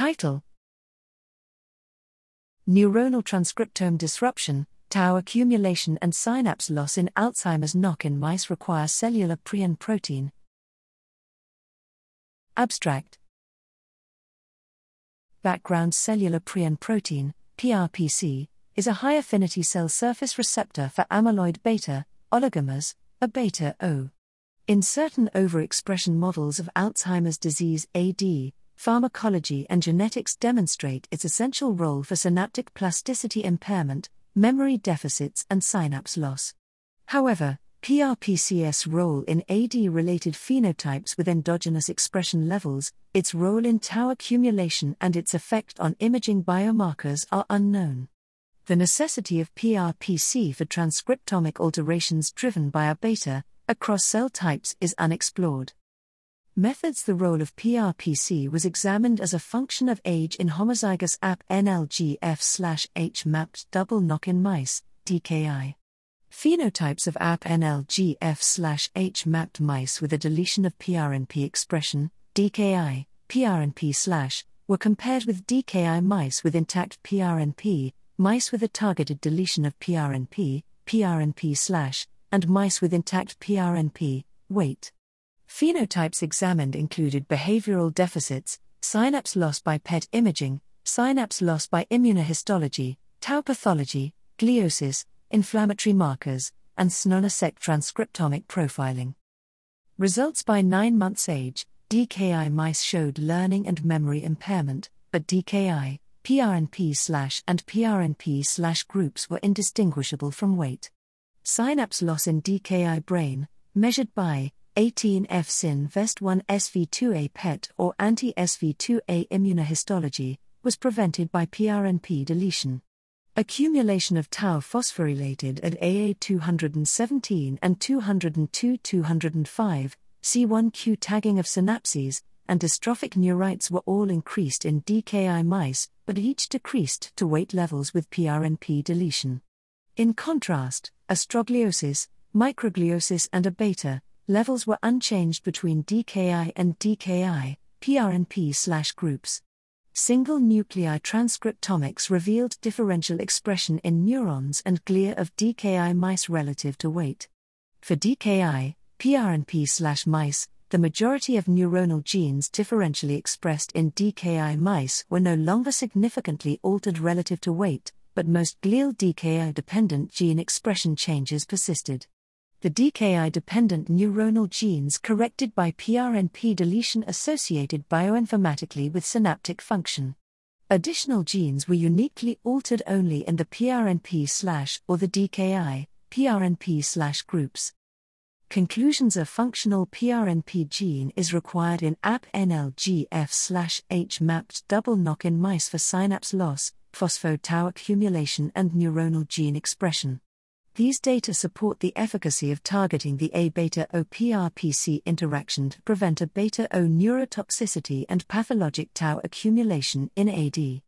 Title Neuronal transcriptome disruption, tau accumulation, and synapse loss in Alzheimer's knock in mice require cellular prion protein. Abstract Background cellular prion protein, PRPC, is a high affinity cell surface receptor for amyloid beta, oligomers, a beta O. In certain overexpression models of Alzheimer's disease AD, pharmacology and genetics demonstrate its essential role for synaptic plasticity impairment, memory deficits, and synapse loss. However, PRPCS role in AD related phenotypes with endogenous expression levels, its role in tau accumulation, and its effect on imaging biomarkers are unknown. The necessity of PRPC for transcriptomic alterations driven by a beta across cell types is unexplored. Methods The role of PRPC was examined as a function of age in homozygous AP NLGF H Mapt double knock in mice, DKI. Phenotypes of AP NLGF H Mapt mice with a deletion of PRNP expression, DKI, PRNP were compared with DKI mice with intact PRNP, mice with a targeted deletion of PRNP, PRNP and mice with intact PRNP, weight. Phenotypes examined included behavioral deficits, synapse loss by PET imaging, synapse loss by immunohistology, tau pathology, gliosis, inflammatory markers, and SNONA-seq transcriptomic profiling. Results by 9 months age, DKI mice showed learning and memory impairment, but DKI, PRNP slash and PRNP slash groups were indistinguishable from weight. Synapse loss in DKI brain, measured by 18F Syn Vest 1 SV2A PET or anti SV2A immunohistology, was prevented by PRNP deletion. Accumulation of tau phosphorylated at AA 217 and 202 205, C1q tagging of synapses, and dystrophic neurites were all increased in DKI mice, but each decreased to weight levels with PRNP deletion. In contrast, astrogliosis, microgliosis, and A beta levels were unchanged between DKI and DKI, PRNP groups. Single nuclei transcriptomics revealed differential expression in neurons and glia of DKI mice relative to weight. For DKI, PRNP mice, the majority of neuronal genes differentially expressed in DKI mice were no longer significantly altered relative to weight, but most glial DKI dependent gene expression changes persisted the DKI dependent neuronal genes corrected by PRNP deletion associated bioinformatically with synaptic function. Additional genes were uniquely altered only in the PRNP slash or the DKI, PRNP slash groups. Conclusions a functional PRNP gene is required in APNLGF slash H Mapt double knock in mice for synapse loss, phospho-tau accumulation, and neuronal gene expression. These data support the efficacy of targeting the A beta O PRPC interaction to prevent A beta O neurotoxicity and pathologic tau accumulation in AD.